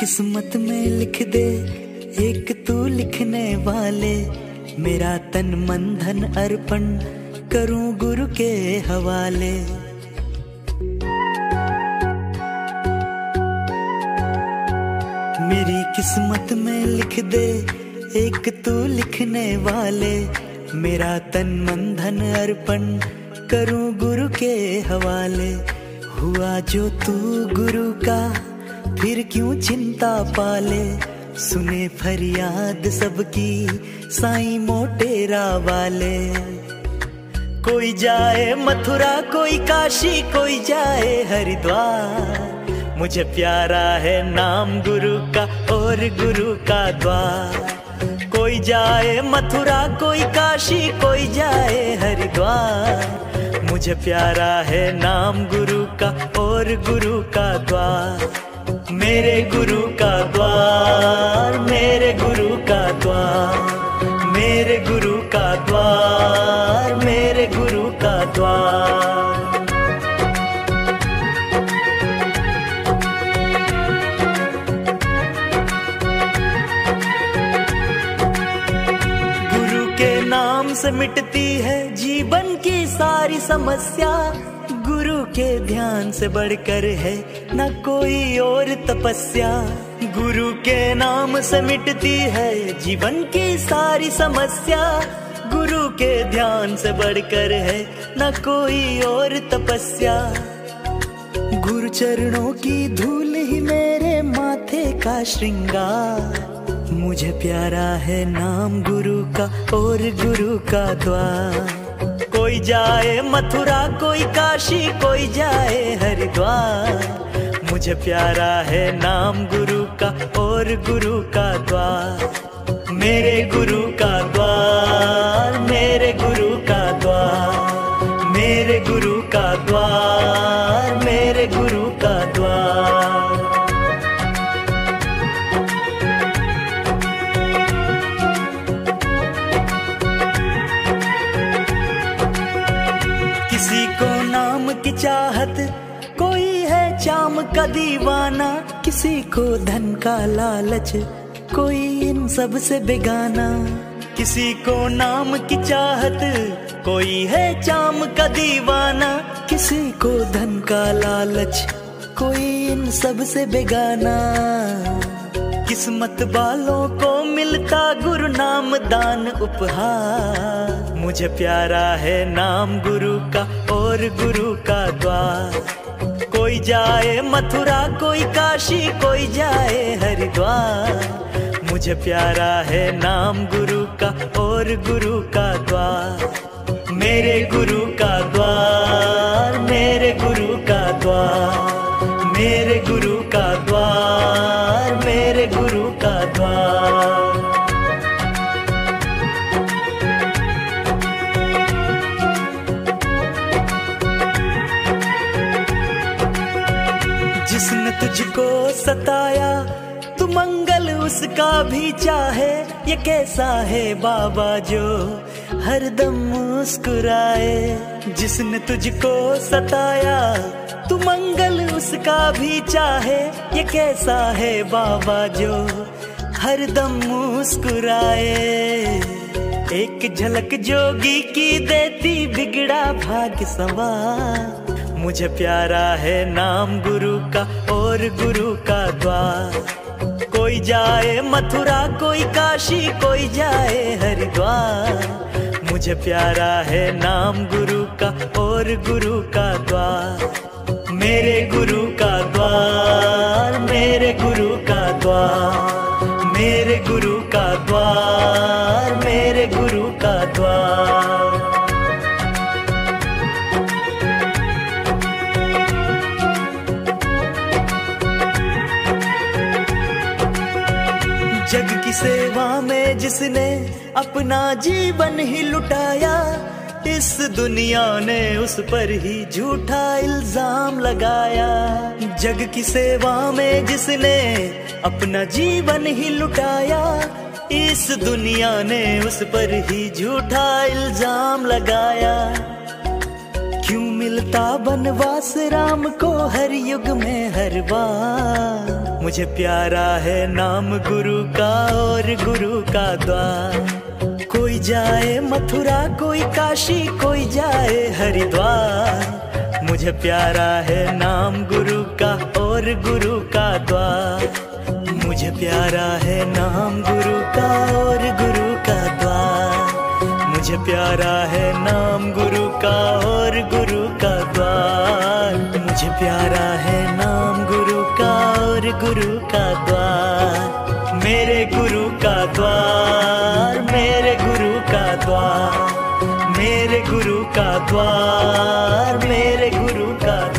किस्मत में लिख दे, एक तू लिखने वाले। मेरा तन मन धन अर्पण करूँ गुरु के हवाले। मेरी किस्मत में लिख दे, एक तू लिखने वाले। मेरा तन मन धन अर्पण करूँ गुरु के हवाले। हुआ जो तू गुरु का फिर क्यों चिंता पाले? सुने फरियाद सबकी, साई मोटेरा वाले। कोई जाए मथुरा, कोई काशी, कोई जाए हरिद्वार। मुझे प्यारा है नाम गुरु का और गुरु का द्वार। कोई जाए मथुरा, कोई काशी, कोई जाए हरिद्वार। मुझे प्यारा है नाम गुरु का और गुरु का द्वार। मेरे गुरु का द्वार, मेरे गुरु का द्वार, मेरे गुरु का द्वार, मेरे गुरु का द्वार। गुरु के नाम से मिटती है जीवन की सारी समस्या। गुरु के ध्यान से बढ़कर है न कोई और तपस्या। गुरु के नाम से मिटती है जीवन की सारी समस्या। गुरु के ध्यान से बढ़कर है न कोई और तपस्या। गुरु चरणों की धूल ही मेरे माथे का श्रृंगार मुझे प्यारा है नाम गुरु का और गुरु का द्वार। कोई जाए, मथुरा कोई काशी कोई जाए, हरिद्वार। मुझे प्यारा है नाम गुरु का और गुरु का द्वार। मेरे गुरु का द्वार की चाहत, कोई है चाम का दीवाना, किसी को धन का लालच, कोई इन सबसे बेगाना। किसी को नाम की चाहत, कोई है चाम का दीवाना, किसी को धन का लालच, कोई इन सबसे बेगाना। किस्मत वालों को मिलता गुरु नाम दान उपहार। मुझे प्यारा है नाम गुरु का और गुरु का द्वार। कोई जाए मथुरा, कोई काशी, कोई जाए हरिद्वार। मुझे प्यारा है नाम गुरु का और गुरु का द्वार। मेरे गुरु का द्वार। तुझको सताया, तू मंगल उसका भी चाहे। ये कैसा है बाबा जो हरदम मुस्कुराए? जिसने तुझको सताया, तू मंगल उसका भी चाहे। ये कैसा है बाबा जो हरदम मुस्कुराए? एक झलक जोगी की देती बिगड़ा भाग्य सवा मुझे प्यारा है नाम गुरु का और गुरु का द्वार। कोई जाए मथुरा, कोई काशी, कोई जाए हरिद्वार। मुझे प्यारा है नाम गुरु का और गुरु का द्वार। मेरे गुरु का द्वार, मेरे गुरु का द्वार। मेरे गुरु का द्वार, मेरे गुरु की सेवा में जिसने अपना जीवन ही लुटाया, इस दुनिया ने उस पर ही झूठा इल्ज़ाम लगाया। जग की सेवा में जिसने अपना जीवन ही लुटाया, इस दुनिया ने उस पर ही झूठा इल्ज़ाम लगाया। क्यों मिलता बनवास राम को हर युग में हर बार। मुझे प्यारा है नाम गुरु का और गुरु का द्वार। कोई जाए मथुरा, कोई काशी, कोई जाए हरिद्वार। मुझे प्यारा है नाम गुरु का और गुरु का द्वार। मुझे प्यारा है नाम गुरु का और गुरु का द्वार। मुझे प्यारा है नाम गुरु का और गुरु प्यारा है नाम गुरु का और गुरु का द्वार। मेरे गुरु का द्वार, मेरे गुरु का द्वार, मेरे गुरु का द्वार, मेरे गुरु का